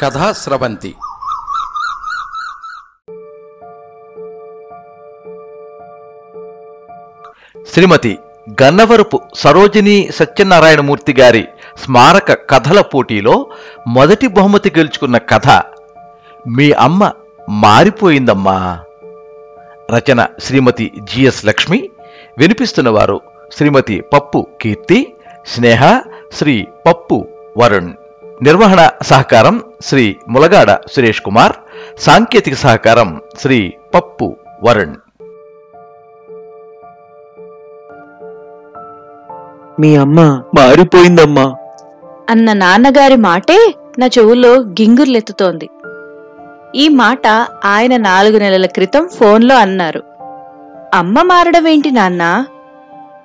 కథా స్రవంతి. శ్రీమతి గన్నవరపు సరోజిని సత్యనారాయణమూర్తి గారి స్మారక కథల పోటీలో మొదటి బహుమతి గెలుచుకున్న కథ మీ అమ్మ మారిపోయిందమ్మా రచన శ్రీమతి జిఎస్ లక్ష్మి వినిపిస్తున్నవారు శ్రీమతి పప్పు కీర్తి స్నేహ శ్రీ పప్పు వరుణ్. నిర్వహణ సహకారం శ్రీ ములగాడ సురేష్ కుమార్ సాంకేతిక సహకారం శ్రీ పప్పు వరుణ్. మీ అమ్మ మారిపోయిందమ్మా. అన్న నాన్నగారి మాటే నా చెవుల్లో గింగుర్లెత్తుతోంది. ఈ మాట ఆయన నాలుగు నెలల క్రితం ఫోన్లో అన్నారు. అమ్మ మారడమేంటి నాన్నా?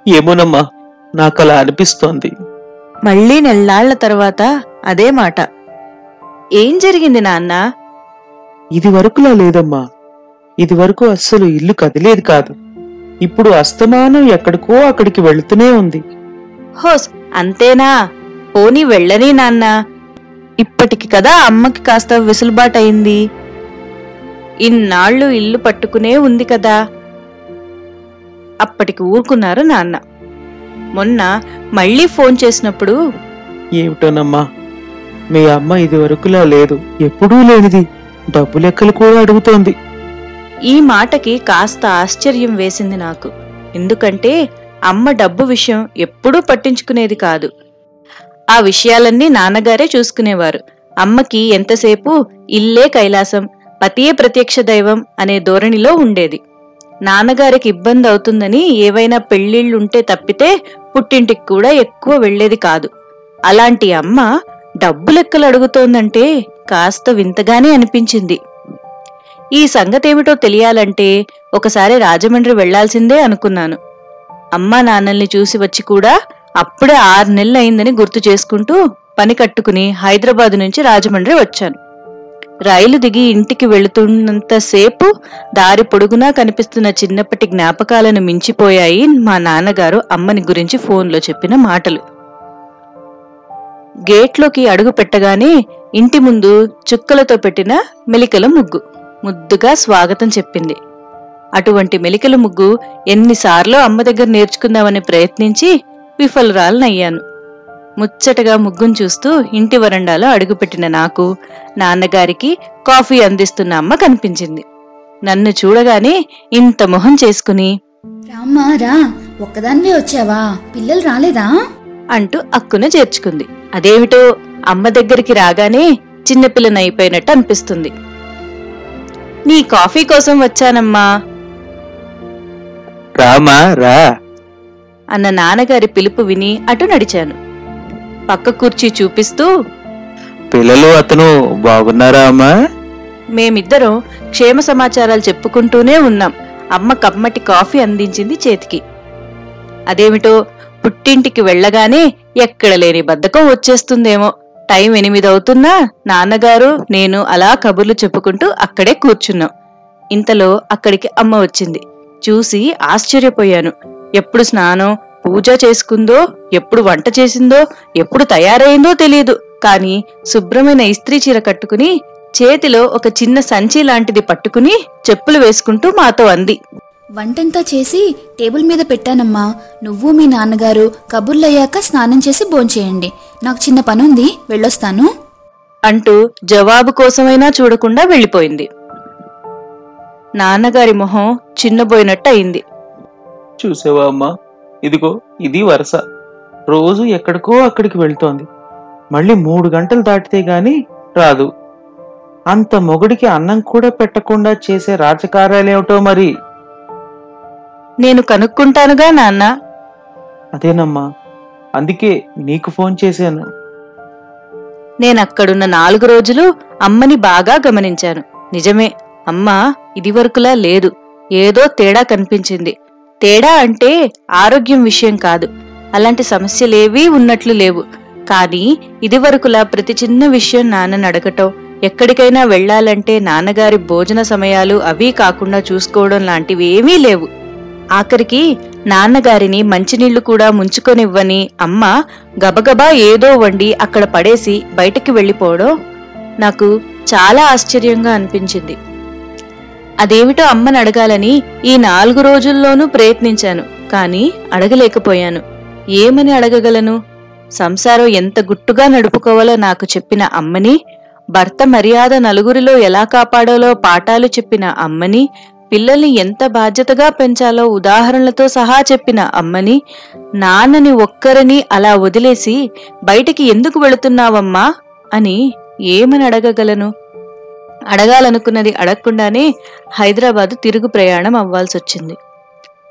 ఏమోనమ్మా నాకు అలా అనిపిస్తోంది. మళ్ళీ నెల్లాళ్ళ తర్వాత అదే మాట. ఏం జరిగింది నాన్నా? ఇది వరకులా లేదమ్మా. ఇది వరకు అస్సలు ఇల్లు కదిలేది కాదు. ఇప్పుడు అస్తమానం ఎక్కడికో అక్కడికి వెళుతూనే ఉంది. హోస్ అంతేనా? పోనీ వెళ్ళని నాన్నా. ఇప్పటికి కదా అమ్మకి కాస్త వెసులుబాటయింది ఇన్నాళ్ళు ఇల్లు పట్టుకునే ఉంది కదా. అప్పటికి ఊరుకున్నారు నాన్న. మొన్న మళ్ళీ ఫోన్ చేసినప్పుడు ఏమిటోనమ్మా? మీ అమ్మ ఇది వరకులా లేదు ఎప్పుడూ లేనిది. డబ్బు లెక్కలు కూడా అడుగుతోంది. ఈ మాటకి కాస్త ఆశ్చర్యం వేసింది నాకు. ఎందుకంటే అమ్మ డబ్బు విషయం ఎప్పుడూ పట్టించుకునేది కాదు. ఆ విషయాలన్నీ నాన్నగారే చూసుకునేవారు. అమ్మకి ఎంతసేపు ఇల్లే కైలాసం పతియే ప్రత్యక్ష దైవం అనే ధోరణిలో ఉండేది. నాన్నగారికి ఇబ్బంది అవుతుందని ఏవైనా పెళ్ళిళ్ళుంటే తప్పితే పుట్టింటికి కూడా ఎక్కువ వెళ్ళేది కాదు. అలాంటి అమ్మ డబ్బు లెక్కలు అడుగుతోందంటే కాస్త వింతగానే అనిపించింది. ఈ సంగతేమిటో తెలియాలంటే ఒకసారి రాజమండ్రి వెళ్ళాల్సిందే అనుకున్నాను. అమ్మా నాన్నల్ని చూసి వచ్చి కూడా అప్పుడే ఆరు నెలలు అయిందని గుర్తు చేసుకుంటూ పని కట్టుకుని హైదరాబాద్ నుంచి రాజమండ్రి వచ్చాను. రైలు దిగి ఇంటికి వెళుతున్నంతసేపు దారి పొడుగునా కనిపిస్తున్న చిన్నప్పటి జ్ఞాపకాలను మించిపోయాయి మా నాన్నగారు అమ్మని గురించి ఫోన్లో చెప్పిన మాటలు. గేట్లోకి అడుగు పెట్టగానే ఇంటి ముందు చుక్కలతో పెట్టిన మెలికల ముగ్గు ముద్దుగా స్వాగతం చెప్పింది. అటువంటి మెలికల ముగ్గు ఎన్నిసార్లు అమ్మ దగ్గర నేర్చుకుందామని ప్రయత్నించి విఫలురాలనయ్యాను. ముచ్చటగా ముగ్గును చూస్తూ ఇంటి వరండాలో అడుగుపెట్టిన నాకు నాన్నగారికి కాఫీ అందిస్తున్న అమ్మ కనిపించింది. నన్ను చూడగానే ఇంత మొహం చేసుకుని రామ్మా రా ఒక్కదానివే వచ్చావా? పిల్లలు రాలేదా? అంటూ అక్కున చేర్చుకుంది. అదేమిటో అమ్మ దగ్గరికి రాగానే చిన్నపిల్లనైపోయినట్టు అనిపిస్తుంది. నీ కాఫీ కోసం వచ్చానమ్మా. రామా రా. అన్న నాన్నగారి పిలుపు విని అటు నడిచాను. పక్క కుర్చీ చూపిస్తూ పిల్లలు అతను బాగున్నారా అమ్మా? మేమిద్దరం క్షేమ సమాచారాలు చెప్పుకుంటూనే ఉన్నాం. అమ్మ కమ్మటి కాఫీ అందించింది చేతికి. అదేమిటో పుట్టింటికి వెళ్ళగానే ఎక్కడ లేని బద్ధకం వచ్చేస్తుందేమో. టైం ఎనిమిది అవుతున్నా నాన్నగారు నేను అలా కబుర్లు చెప్పుకుంటూ అక్కడే కూర్చున్నాం. ఇంతలో అక్కడికి అమ్మ వచ్చింది. చూసి ఆశ్చర్యపోయాను. ఎప్పుడు స్నానం పూజ చేసుకుందో ఎప్పుడు వంట చేసిందో ఎప్పుడు తయారైందో తెలియదు కాని శుభ్రమైన ఇస్త్రీ చీర కట్టుకుని చేతిలో ఒక చిన్న సంచి లాంటిది పట్టుకుని చెప్పులు వేసుకుంటూ మాతో అంది. వంటంతా చేసి టేబుల్ మీద పెట్టానమ్మా. నువ్వు మీ నాన్నగారు కబుర్లయ్యాక స్నానం చేసి భోంచేయండి. నాకు చిన్న పనుంది వెళ్ళొస్తాను. అంటూ జవాబు కోసమైనా చూడకుండా వెళ్ళిపోయింది. నాన్నగారి మొహం చిన్నబోయినట్టు అయింది చూసావా అమ్మా? ఇదిగో ఇది వరుస. రోజు ఎక్కడికో అక్కడికి వెళ్తోంది. మళ్ళీ మూడు గంటలు దాటితే గాని రాదు. అంత మొగుడికి అన్నం కూడా పెట్టకుండా చేసే రాజకార్యాలేమిటో మరి? నేను కనుక్కుంటానుగా నాన్న. అదేనమ్మా. అందుకే నీకు ఫోన్ చేశాను. నేనక్కడున్న నాలుగు రోజులు అమ్మని బాగా గమనించాను. నిజమే అమ్మ ఇదివరకులా లేదు. ఏదో తేడా కనిపించింది. తేడా అంటే ఆరోగ్యం విషయం కాదు. అలాంటి సమస్యలేవీ ఉన్నట్లు లేవు. కానీ ఇదివరకులా ప్రతి చిన్న విషయం నాన్నని అడగటం ఎక్కడికైనా వెళ్ళాలంటే నాన్నగారి భోజన సమయాలు అవి కాకుండా చూసుకోవడం లాంటివి ఏమీ లేవు. ఆఖరికి నాన్నగారిని మంచినీళ్ళు కూడా ముంచుకొనివ్వని అమ్మ గబగబా ఏదో వండి అక్కడ పడేసి బయటకి వెళ్ళిపోవడం నాకు చాలా ఆశ్చర్యంగా అనిపించింది. అదేమిటో అమ్మని అడగాలని ఈ నాలుగు రోజుల్లోనూ ప్రయత్నించాను కానీ అడగలేకపోయాను. ఏమని అడగగలను? సంసారం ఎంత గుట్టుగా నడుపుకోవాలో నాకు చెప్పిన అమ్మని భర్త మర్యాద నలుగురిలో ఎలా కాపాడాలో పాఠాలు చెప్పిన అమ్మని పిల్లల్ని ఎంత బాధ్యతగా పెంచాలో ఉదాహరణలతో సహా చెప్పిన అమ్మని నాన్నని ఒక్కరిని అలా వదిలేసి బయటికి ఎందుకు వెళుతున్నావమ్మా? అని ఏమని అడగగలను? అడగాలనుకున్నది అడగకుండానే హైదరాబాద్ తిరుగు ప్రయాణం అవ్వాల్సొచ్చింది.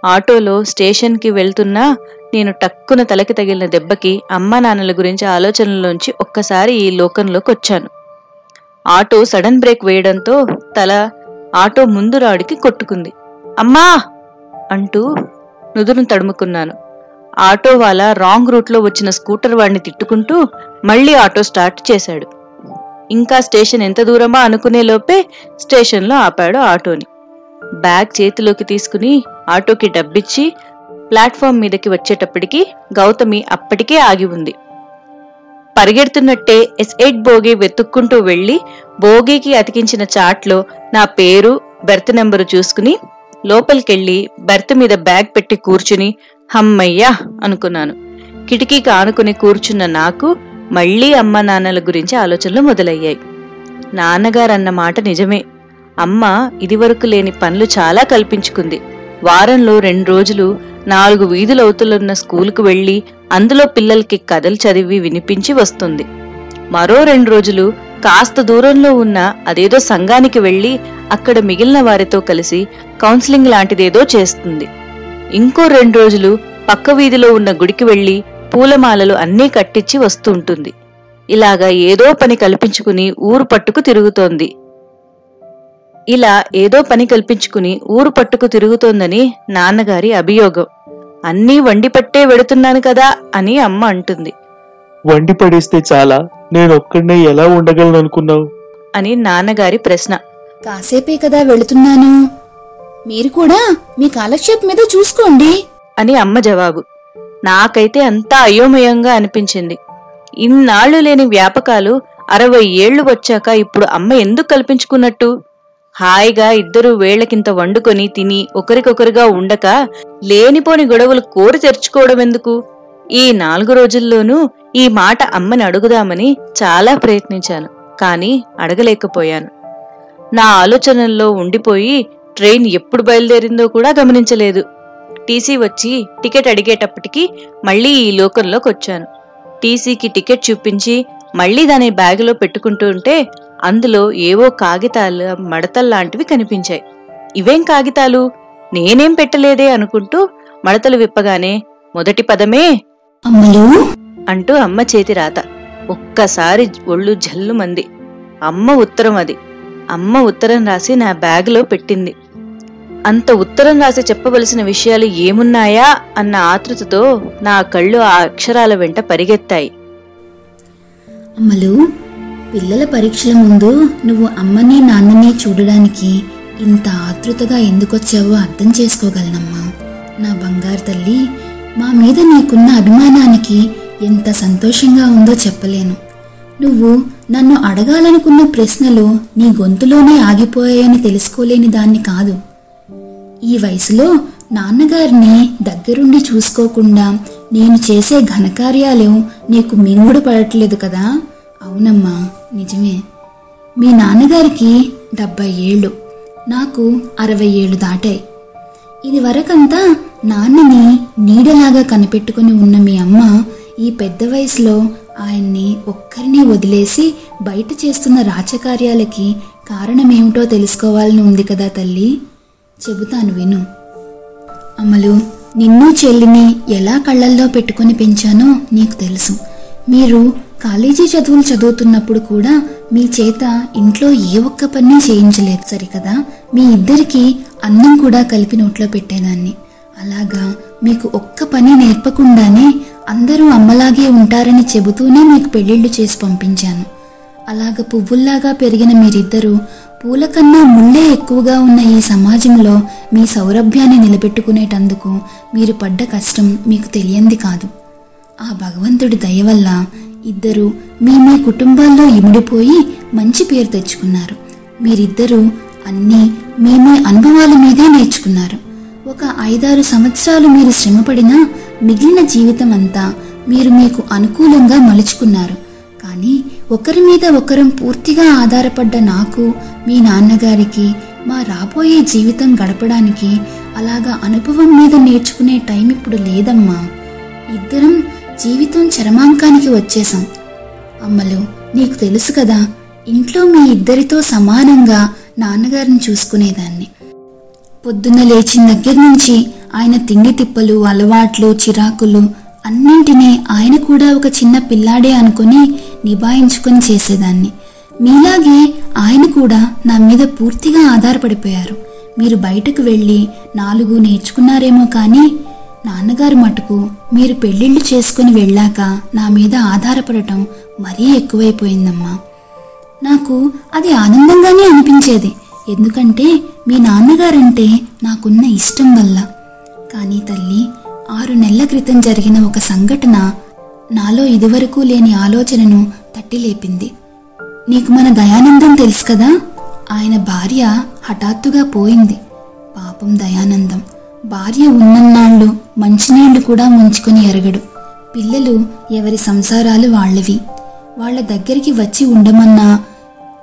ఆటోలో స్టేషన్కి వెళ్తున్నా నేను టక్కున తలకి తగిలిన దెబ్బకి అమ్మా నాన్నల గురించి ఆలోచనలోంచి ఒక్కసారి ఈ లోకంలోకి వచ్చాను ఆటో సడన్ బ్రేక్ వేయడంతో తల ఆటో ముందు రాడికి కొట్టుకుంది. అమ్మా! అంటూ నుదురును తడుముకున్నాను. ఆటో వాళ్ళ రాంగ్ రూట్లో వచ్చిన స్కూటర్ వాడిని తిట్టుకుంటూ మళ్ళీ ఆటో స్టార్ట్ చేశాడు. ఇంకా స్టేషన్ ఎంత దూరమా? అనుకునే లోపే స్టేషన్లో ఆపాడు ఆటోని. బ్యాగ్ చేతిలోకి తీసుకుని ఆటోకి డబ్బిచ్చి ప్లాట్ఫామ్ మీదకి వచ్చేటప్పటికి గౌతమి అప్పటికే ఆగి ఉంది. పరిగెడుతున్నట్టే ఎస్ ఎయిట్ బోగి వెతుక్కుంటూ వెళ్ళి బోగికి అతికించిన చాట్లో నా పేరు బెర్త్ నెంబరు చూసుకుని లోపలికెళ్ళి బెర్త్ మీద బ్యాగ్ పెట్టి కూర్చుని హమ్మయ్యా అనుకున్నాను. కిటికీకి ఆనుకుని కూర్చున్న నాకు మళ్ళీ అమ్మ నాన్నల గురించి ఆలోచనలు మొదలయ్యాయి. నాన్నగారన్న మాట నిజమే. అమ్మ ఇదివరకు లేని పనులు చాలా కల్పించుకుంది. వారంలో రెండు రోజులు నాలుగు వీధులవుతులున్న స్కూలుకు వెళ్ళి అందులో పిల్లలకి కథలు చదివి వినిపించి వస్తుంది. మరో రెండు రోజులు కాస్త దూరంలో ఉన్న అదేదో సంఘానికి వెళ్ళి అక్కడ మిగిలిన వారితో కలిసి కౌన్సిలింగ్ లాంటిదేదో చేస్తుంది. ఇంకో రెండు రోజులు పక్క వీధిలో ఉన్న గుడికి వెళ్ళి పూలమాలలు అన్నీ కట్టించి వస్తుంటుంది ఇలాగా ఏదో పని కల్పించుకుని ఊరు పట్టుకు తిరుగుతోంది. ఇలా ఏదో పని కల్పించుకుని ఊరు పట్టుకు తిరుగుతోందని నాన్నగారి అభియోగం. అన్నీ వండి పట్టే వెడుతున్నాను కదా అని అమ్మ అంటుంది. వండి పడేస్తే చాలా నేను ఒక్కడనే ఎలా ఉండగలను అనుకున్నావు? అని నాన్నగారి ప్రశ్న. కాసేపే కదా వెళుతున్నాను. మీరు కూడా మీ కాలక్షేపం మీద చూసుకోండి. అని అమ్మ జవాబు. నాకైతే అంతా అయోమయంగా అనిపించింది. ఇన్నాళ్ళు లేని వ్యాపకాలు అరవై ఏళ్ళు వచ్చాక ఇప్పుడు అమ్మ ఎందుకు కల్పించుకున్నట్టు? హాయిగా ఇద్దరు వేళ్ళకింత వండుకొని తిని ఒకరికొకరుగా ఉండక లేనిపోని గొడవలు కోరి తెరుచుకోవడం ఎందుకు ఈ నాలుగు రోజుల్లోనూ ఈ మాట అమ్మని అడుగుదామని చాలా ప్రయత్నించాను కానీ అడగలేకపోయాను. నా ఆలోచనల్లో ఉండిపోయి ట్రైన్ ఎప్పుడు బయలుదేరిందో కూడా గమనించలేదు. టీసీ వచ్చి టికెట్ అడిగేటప్పటికి మళ్ళీ ఈ లోకంలోకి వచ్చాను టీసీకి టికెట్ చూపించి మళ్ళీ దాని బ్యాగులో పెట్టుకుంటూ ఉంటే అందులో ఏవో కాగితాలు మడతల్లాంటివి కనిపించాయి. ఇవేం కాగితాలు? నేనేం పెట్టలేదే అనుకుంటూ మడతలు విప్పగానే మొదటి పదమే! అంటూ అమ్మ చేతి రాత. ఒక్కసారి ఒళ్ళు జల్లుమంది. అమ్మ ఉత్తరం అది. అమ్మ ఉత్తరం రాసి నా బ్యాగులో పెట్టింది. అంత ఉత్తరం రాసి చెప్పవలసిన విషయాలు ఏమున్నాయా? అన్న ఆతృతతో నా కళ్ళు ఆ అక్షరాల వెంట పరిగెత్తాయి. అమ్మలు? పిల్లల పరీక్షల ముందు నువ్వు అమ్మని నాన్నని చూడడానికి ఇంత ఆతృతగా ఎందుకొచ్చావో అర్థం చేసుకోగలనమ్మా. నా బంగారు తల్లి మా మీద నీకున్న అభిమానానికి ఎంత సంతోషంగా ఉందో చెప్పలేను. నువ్వు నన్ను అడగాలనుకున్న ప్రశ్నలు నీ గొంతులోనే ఆగిపోయాయని తెలుసుకోలేని దాన్ని కాదు. ఈ వయసులో నాన్నగారిని దగ్గరుండి చూసుకోకుండా నేను చేసే ఘనకార్యాలు నీకు మింగుడు పడట్లేదు కదా? అవునమ్మా. నిజమే. మీ నాన్నగారికి డెబ్బై ఏళ్ళు. నాకు అరవై ఏళ్ళు దాటాయి. ఇది వరకంతా నాన్నని నీడలాగా కనిపెట్టుకుని ఉన్న మీ అమ్మ ఈ పెద్ద వయసులో ఆయన్ని ఒక్కరిని వదిలేసి బయట చేస్తున్న రాచకార్యాలకి కారణమేమిటో తెలుసుకోవాలని ఉంది కదా తల్లి. చెబుతాను విను. అమలు నిన్ను చెల్లిని ఎలా కళ్ళల్లో పెట్టుకొని పెంచానో నీకు తెలుసు. మీరు కాలేజీ చదువులు చదువుతున్నప్పుడు కూడా మీ చేత ఇంట్లో ఏ ఒక్క పని చేయించలేదు సరికదా మీ ఇద్దరికి అన్నం కూడా కలిపి నోట్లో పెట్టేదాన్ని. అలాగా మీకు ఒక్క పని నేర్పకుండానే అందరూ అమ్మలాగే ఉంటారని చెబుతూనే మీకు పెళ్ళిళ్ళు చేసి పంపించాను. అలాగ పువ్వుల్లాగా పెరిగిన మీరిద్దరూ పూల కన్నా ముళ్ళే ఎక్కువగా ఉన్న ఈ సమాజంలో మీ సౌరభ్యాన్ని నిలబెట్టుకునేటందుకు మీరు పడ్డ కష్టం మీకు తెలియంది కాదు. ఆ భగవంతుడి దయ వల్ల ఇద్దరు మీ మీ కుటుంబాల్లో ఇమిడిపోయి మంచి పేరు తెచ్చుకున్నారు. మీరిద్దరూ అన్నీ మీ మీ అనుభవాల మీదే నేర్చుకున్నారు. ఒక ఐదారు సంవత్సరాలు మీరు శ్రమపడినా మిగిలిన జీవితం అంతా మీరు మీకు అనుకూలంగా మలుచుకున్నారు. కానీ ఒకరి మీద ఒకరం పూర్తిగా ఆధారపడ్డ నాకు మీ నాన్నగారికి మా రాబోయే జీవితం గడపడానికి అలాగా అనుభవం మీద నేర్చుకునే టైం ఇప్పుడు లేదమ్మా. ఇద్దరం జీవితం చరమాంకానికి వచ్చేసాం అమ్మలు నీకు తెలుసు కదా ఇంట్లో మీ ఇద్దరితో సమానంగా నాన్నగారిని చూసుకునేదాన్ని. పొద్దున్న లేచిన దగ్గర నుంచి ఆయన తిండి తిప్పలు అలవాట్లు చిరాకులు అన్నింటినీ ఆయన కూడా ఒక చిన్న పిల్లాడే అనుకుని నిభాయించుకొని చేసేదాన్ని. మీలాగే ఆయన కూడా నా మీద పూర్తిగా ఆధారపడిపోయారు. మీరు బయటకు వెళ్ళి నాలుగు నేర్చుకున్నారేమో కానీ నాన్నగారు మటుకు మీరు పెళ్ళిళ్ళు చేసుకుని వెళ్ళాక నా మీద ఆధారపడటం మరీ ఎక్కువైపోయిందమ్మా. నాకు అది ఆనందంగానే అనిపించేది. ఎందుకంటే మీ నాన్నగారంటే నాకున్న ఇష్టం వల్ల. కానీ తల్లి ఆరు నెలల క్రితం జరిగిన ఒక సంఘటన నాలో ఇదివరకు లేని ఆలోచనను తట్టి లేపింది నీకు మన దయానందం తెలుసు కదా? ఆయన భార్య హఠాత్తుగా పోయింది. పాపం దయానందం. భార్య ఉన్నన్నాళ్ళు మంచినీళ్ళు కూడా ముంచుకొని ఎరగడు. పిల్లలు ఎవరి సంసారాలు వాళ్ళవి. వాళ్ళ దగ్గరికి వచ్చి ఉండమన్నా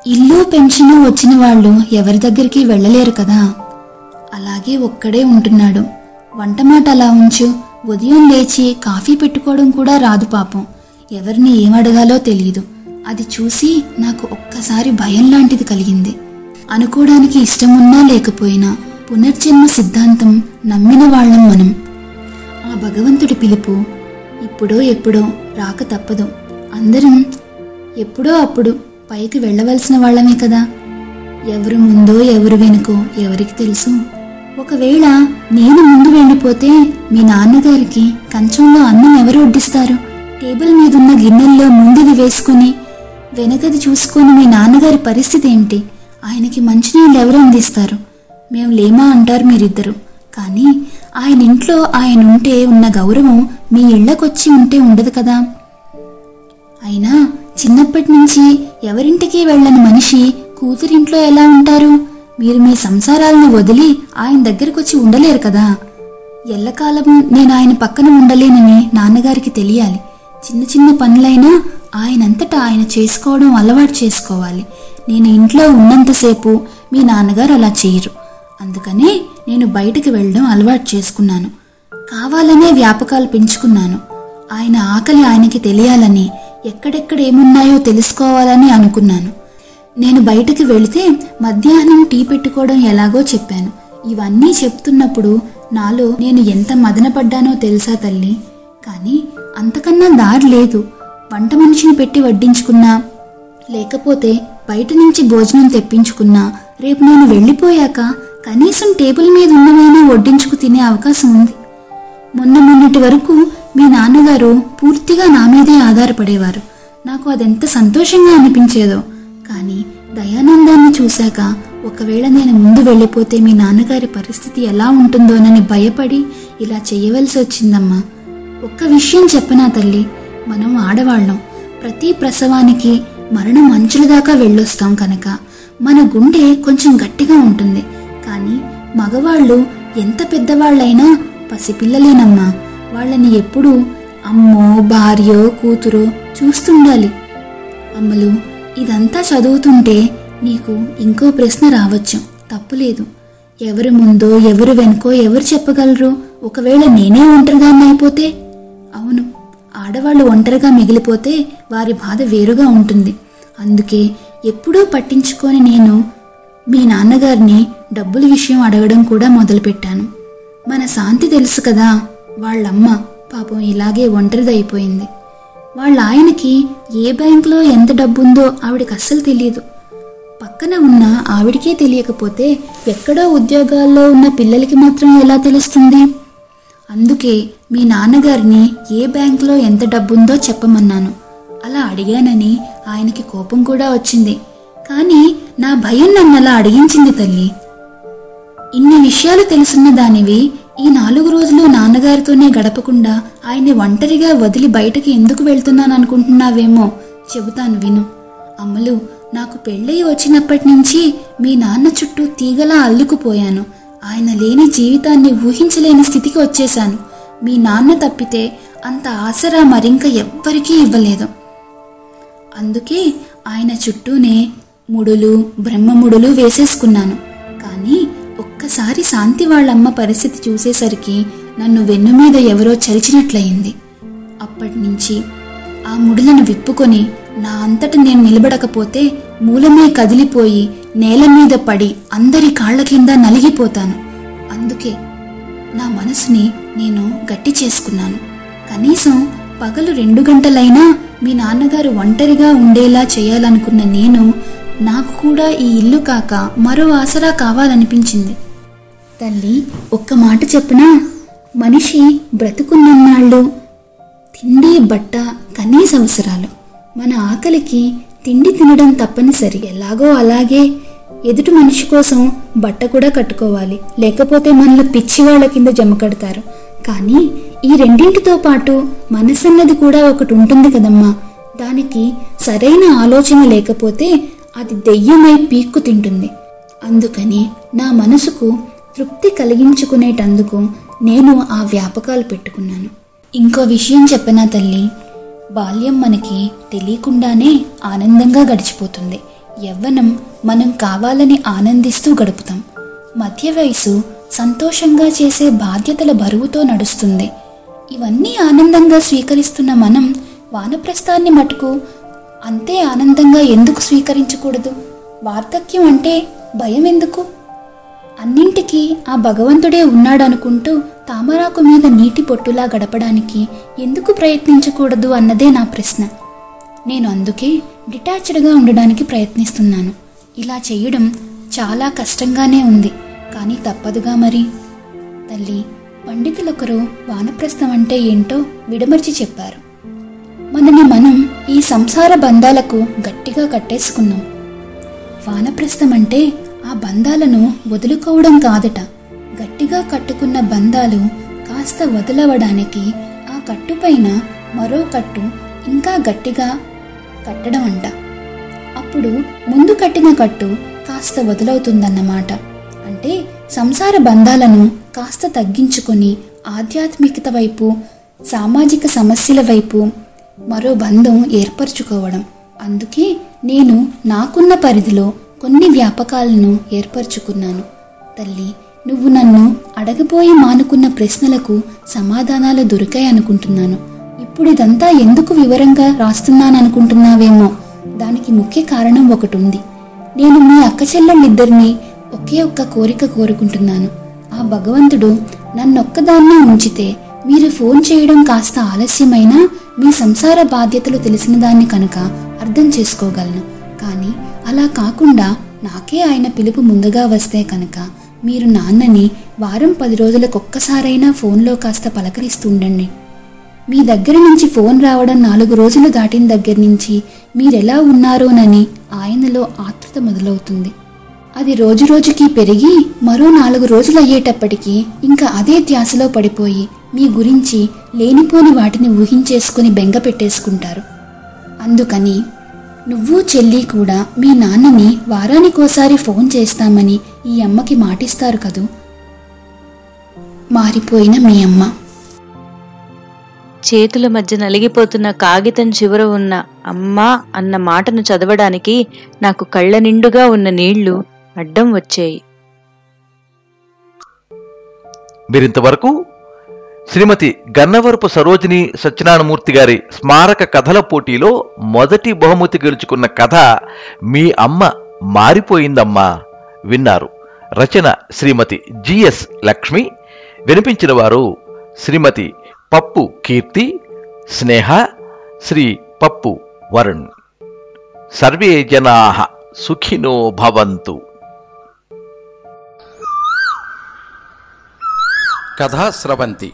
ఇల్లు పెన్షను వచ్చిన వాళ్ళు ఎవరి దగ్గరికి వెళ్ళలేరు కదా. అలాగే ఒక్కడే ఉంటున్నాడు. వంట మాట అలా ఉంచు. ఉదయం లేచి కాఫీ పెట్టుకోవడం కూడా రాదు పాపం. ఎవరిని ఏమడగాలో తెలియదు అది చూసి నాకు ఒక్కసారి భయం లాంటిది కలిగింది. అనుకోవడానికి ఇష్టమున్నా లేకపోయినా పునర్జన్మ సిద్ధాంతం నమ్మిన వాళ్ళం మనం. ఆ భగవంతుడి పిలుపు ఇప్పుడో ఎప్పుడో రాక తప్పదు. అందరం ఎప్పుడో అప్పుడు పైకి వెళ్ళవలసిన వాళ్ళమే కదా. ఎవరు ముందో ఎవరు వెనుకో ఎవరికి తెలుసు? ఒకవేళ నేను ముందు వెళ్ళిపోతే మీ నాన్నగారికి కంచంలో అన్నం ఎవరు వడ్డిస్తారు? టేబుల్ మీదున్న గిన్నెల్లో ముందుది వేసుకుని వెనకది చూసుకొని మీ నాన్నగారి పరిస్థితి ఏమిటి ఆయనకి మంచినీళ్ళు ఎవరు అందిస్తారు? మేము లేమా అంటారు మీరిద్దరు. కానీ ఆయన ఇంట్లో ఆయన ఉంటే ఉన్న గౌరవం మీ ఇళ్ళకొచ్చి ఉంటే ఉండదు కదా. అయినా చిన్నప్పటి నుంచి ఎవరింటికి వెళ్ళని మనిషి కూతురింట్లో ఎలా ఉంటారు? మీరు మీ సంసారాలను వదిలి ఆయన దగ్గరకొచ్చి ఉండలేరు కదా. ఎల్లకాలము నేను ఆయన పక్కన ఉండలేనని నాన్నగారికి తెలియాలి. చిన్న చిన్న పనులైనా ఆయనంతటా ఆయన చేసుకోవడం అలవాటు చేసుకోవాలి. నేను ఇంట్లో ఉన్నంతసేపు మీ నాన్నగారు అలా చేయరు. అందుకనే నేను బయటికి వెళ్ళడం అలవాటు చేసుకున్నాను. కావాలనే వ్యాపకాలు పెంచుకున్నాను. ఆయన ఆకలి ఆయనకి తెలియాలని ఎక్కడెక్కడ ఏమున్నాయో తెలుసుకోవాలని అనుకున్నాను. నేను బయటికి వెళితే మధ్యాహ్నం టీ పెట్టుకోవడం ఎలాగో చెప్పాను. ఇవన్నీ చెప్తున్నప్పుడు నాలో నేను ఎంత మదనపడ్డానో తెలుసా తల్లి? కానీ అంతకన్నా దారి లేదు. వంట మనిషిని పెట్టి వడ్డించుకున్నా లేకపోతే బయట నుంచి భోజనం తెప్పించుకున్నా రేపు నేను వెళ్ళిపోయాక కనీసం టేబుల్ మీద ఉన్నవైనా వడ్డించుకు తినే అవకాశం ఉంది. మొన్న మొన్నటి వరకు మీ నాన్నగారు పూర్తిగా నా మీదే ఆధారపడేవారు. నాకు అదెంత సంతోషంగా అనిపించేదో. కానీ దయానందాన్ని చూశాక ఒకవేళ నేను ముందు వెళ్ళిపోతే మీ నాన్నగారి పరిస్థితి ఎలా ఉంటుందోనని భయపడి ఇలా చేయవలసి వచ్చిందమ్మా. ఒక్క విషయం చెప్పనా తల్లి? మనం ఆడవాళ్ళం. ప్రతి ప్రసవానికి మరణం అంచుల దాకా వెళ్ళొస్తాం కనుక. మన గుండె కొంచెం గట్టిగా ఉంటుంది. కానీ మగవాళ్ళు ఎంత పెద్దవాళ్ళైనా పసిపిల్లలేనమ్మా. వాళ్ళని ఎప్పుడూ అమ్మో భార్యో కూతురో చూస్తుండాలి. అమ్మలు ఇదంతా చదువుతుంటే నీకు ఇంకో ప్రశ్న రావచ్చు. తప్పులేదు. ఎవరు ముందో ఎవరు వెనుకో ఎవరు చెప్పగలరు? ఒకవేళ నేనే ఒంటరిగాన్ని అయిపోతే? అవును. ఆడవాళ్ళు ఒంటరిగా మిగిలిపోతే వారి బాధ వేరుగా ఉంటుంది. అందుకే ఎప్పుడూ పట్టించుకొని నేను మీ నాన్నగారిని డబ్బుల విషయం అడగడం కూడా మొదలుపెట్టాను. మన శాంతి తెలుసు కదా వాళ్ళమ్మ పాపం ఇలాగే ఒంటరిదైపోయింది. వాళ్ళ ఆయనకి ఏ బ్యాంకులో ఎంత డబ్బుందో ఆవిడకి అస్సలు తెలియదు పక్కన ఉన్న ఆవిడకే తెలియకపోతే ఎక్కడో ఉద్యోగాల్లో ఉన్న పిల్లలకి మాత్రం ఎలా తెలుస్తుంది? అందుకే మీ నాన్నగారిని ఏ బ్యాంకులో ఎంత డబ్బుందో చెప్పమన్నాను. అలా అడిగానని ఆయనకి కోపం కూడా వచ్చింది. కానీ నా భయం నన్ను అలా అడిగించింది తల్లి. ఇన్ని విషయాలు తెలుసున్న దానివి ఈ నాలుగు రోజులు నాన్నగారితోనే గడపకుండా ఆయన్ని ఒంటరిగా వదిలి బయటకి ఎందుకు వెళ్తున్నాను అనుకుంటున్నావేమో చెబుతాను విను. అమ్మలు నాకు పెళ్ళయి వచ్చినప్పటి నుంచి మీ నాన్న చుట్టూ తీగలా అల్లుకుపోయాను. ఆయన లేని జీవితాన్ని ఊహించలేని స్థితికి వచ్చేశాను. మీ నాన్న తప్పితే అంత ఆసరా మరింక ఎవ్వరికీ ఇవ్వలేదు. అందుకే ఆయన చుట్టూనే ముడులు బ్రహ్మముడులు వేసేసుకున్నాను. కానీ ఒక్కసారి శాంతి వాళ్ళమ్మ పరిస్థితి చూసేసరికి నన్ను వెన్ను మీద ఎవరో చరిచినట్లయింది. అప్పటినుంచి ఆ ముడులను విప్పుకొని నా అంతట నేను నిలబడకపోతే మూలమే కదిలిపోయి నేల మీద పడి అందరి కాళ్ళ కింద నలిగిపోతాను. అందుకే నా మనసుని నేను గట్టి చేసుకున్నాను. కనీసం పగలు రెండు గంటలైనా మీ నాన్నగారు ఒంటరిగా ఉండేలా చేయాలనుకున్న నేను నాకు కూడా ఈ ఇల్లు కాక మరో ఆసరా కావాలనిపించింది. తల్లి ఒక్క మాట చెప్పనా? మనిషి బ్రతుకున్నన్నాళ్ళు తిండి బట్ట కనీస అవసరాలు. మన ఆకలికి తిండి తినడం తప్పనిసరి. ఎలాగో అలాగే ఎదుటి మనిషి కోసం బట్ట కూడా కట్టుకోవాలి. లేకపోతే మనల్ని పిచ్చివాళ్ళ కింద జమ కడతారు. కానీ ఈ రెండింటితో పాటు మనసన్నది కూడా ఒకటి ఉంటుంది కదమ్మా. దానికి సరైన ఆలోచన లేకపోతే అది దెయ్యమై పీక్కు తింటుంది. అందుకని నా మనసుకు తృప్తి కలిగించుకునేటందుకు నేను ఆ వ్యాపకాలు పెట్టుకున్నాను. ఇంకో విషయం చెప్పనా తల్లి? బాల్యం మనకి తెలియకుండానే ఆనందంగా గడిచిపోతుంది. యవ్వనం మనం కావాలని ఆనందిస్తూ గడుపుతాం. మధ్య వయసు సంతోషంగా చేసే బాధ్యతల బరువుతో నడుస్తుంది. ఇవన్నీ ఆనందంగా స్వీకరిస్తున్న మనం వానప్రస్థాన్ని మటుకు అంతే ఆనందంగా ఎందుకు స్వీకరించకూడదు? వార్ధక్యం అంటే భయం ఎందుకు? అన్నింటికీ ఆ భగవంతుడే ఉన్నాడనుకుంటూ తామరాకు మీద నీటి పొట్టులా గడపడానికి ఎందుకు ప్రయత్నించకూడదు అన్నదే నా ప్రశ్న. నేను అందుకే డిటాచ్డ్గా ఉండడానికి ప్రయత్నిస్తున్నాను. ఇలా చేయడం చాలా కష్టంగానే ఉంది. కానీ తప్పదుగా మరి? తల్లి పండితులొకరు వానప్రస్థం అంటే ఏంటో విడమర్చి చెప్పారు. మనని మనం సంసార బంధాలకు గట్టిగా కట్టేసుకున్నాం. వానప్రస్థం అంటే ఆ బంధాలను వదులుకోవడం కాదట. గట్టిగా కట్టుకున్న బంధాలు కాస్త వదలవడానికి ఆ కట్టుపైన మరో కట్టు ఇంకా గట్టిగా కట్టడం అంట. అప్పుడు ముందు కట్టిన కట్టు కాస్త వదులవుతుందన్నమాట. అంటే సంసార బంధాలను కాస్త తగ్గించుకొని ఆధ్యాత్మికత వైపు సామాజిక సమస్యల వైపు మరో బంధం ఏర్పరచుకోవడం. అందుకే నేను నాకున్న పరిధిలో కొన్ని వ్యాపకాలను ఏర్పరచుకున్నాను. తల్లి నువ్వు నన్ను అడగబోయి మానుకున్న ప్రశ్నలకు సమాధానాలు దొరికాయనుకుంటున్నాను ఇప్పుడు ఇదంతా ఎందుకు వివరంగా రాస్తున్నాననుకుంటున్నావేమో దానికి ముఖ్య కారణం ఒకటి ఉంది నేను మీ అక్క చెల్లెళ్ళిద్దరినీ ఒకే ఒక్క కోరిక కోరుకుంటున్నాను. ఆ భగవంతుడు నన్నొక్కదాన్నే ఉంచితే మీరు ఫోన్ చేయడం కాస్త ఆలస్యమైనా మీ సంసార బాధ్యతలు తెలిసిన దాన్ని కనుక అర్థం చేసుకోగలను. కానీ అలా కాకుండా నాకే ఆయన పిలుపు ముందుగా వస్తే కనుక మీరు నాన్నని వారం పది రోజులకొక్కసారైనా ఫోన్లో కాస్త పలకరిస్తుండండి. మీ దగ్గర నుంచి ఫోన్ రావడం నాలుగు రోజులు దాటిన దగ్గర నుంచి మీరెలా ఉన్నారోనని ఆయనలో ఆతృత మొదలవుతుంది. అది రోజు రోజుకి పెరిగి మరో నాలుగు రోజులు అయ్యేటప్పటికీ ఇంకా అదే ధ్యాసలో పడిపోయి మీ గురించి లేనిపోని వాటిని ఊహించేసుకుని బెంగ పెట్టేసుకుంటారు. అందుకని నువ్వు చెల్లి కూడా మీ నాన్నని వారానికోసారి ఫోన్ చేస్తామని ఈ అమ్మకి మాటిస్తారు కదూ? మారిపోయిన మీ అమ్మ. చేతుల మధ్య నలిగిపోతున్న కాగితం చివర ఉన్న అమ్మా అన్న మాటను చదవడానికి నాకు కళ్ళ నిండుగా ఉన్న నీళ్ళు అడ్డం వచ్చాయి. మీరింతవరకు శ్రీమతి గన్నవరపు సరోజిని సత్యనారాయణమూర్తి గారి స్మారక కథల పోటీలో మొదటి బహుమతి గెలుచుకున్న కథ మీ అమ్మ మారిపోయిందమ్మా విన్నారు రచన శ్రీమతి జిఎస్ లక్ష్మి. వినిపించిన వారు శ్రీమతి పప్పు కీర్తి స్నేహ శ్రీ పప్పు వరుణ్. సర్వే జనా సుఖినో భవంతు. కథా స్రవంతి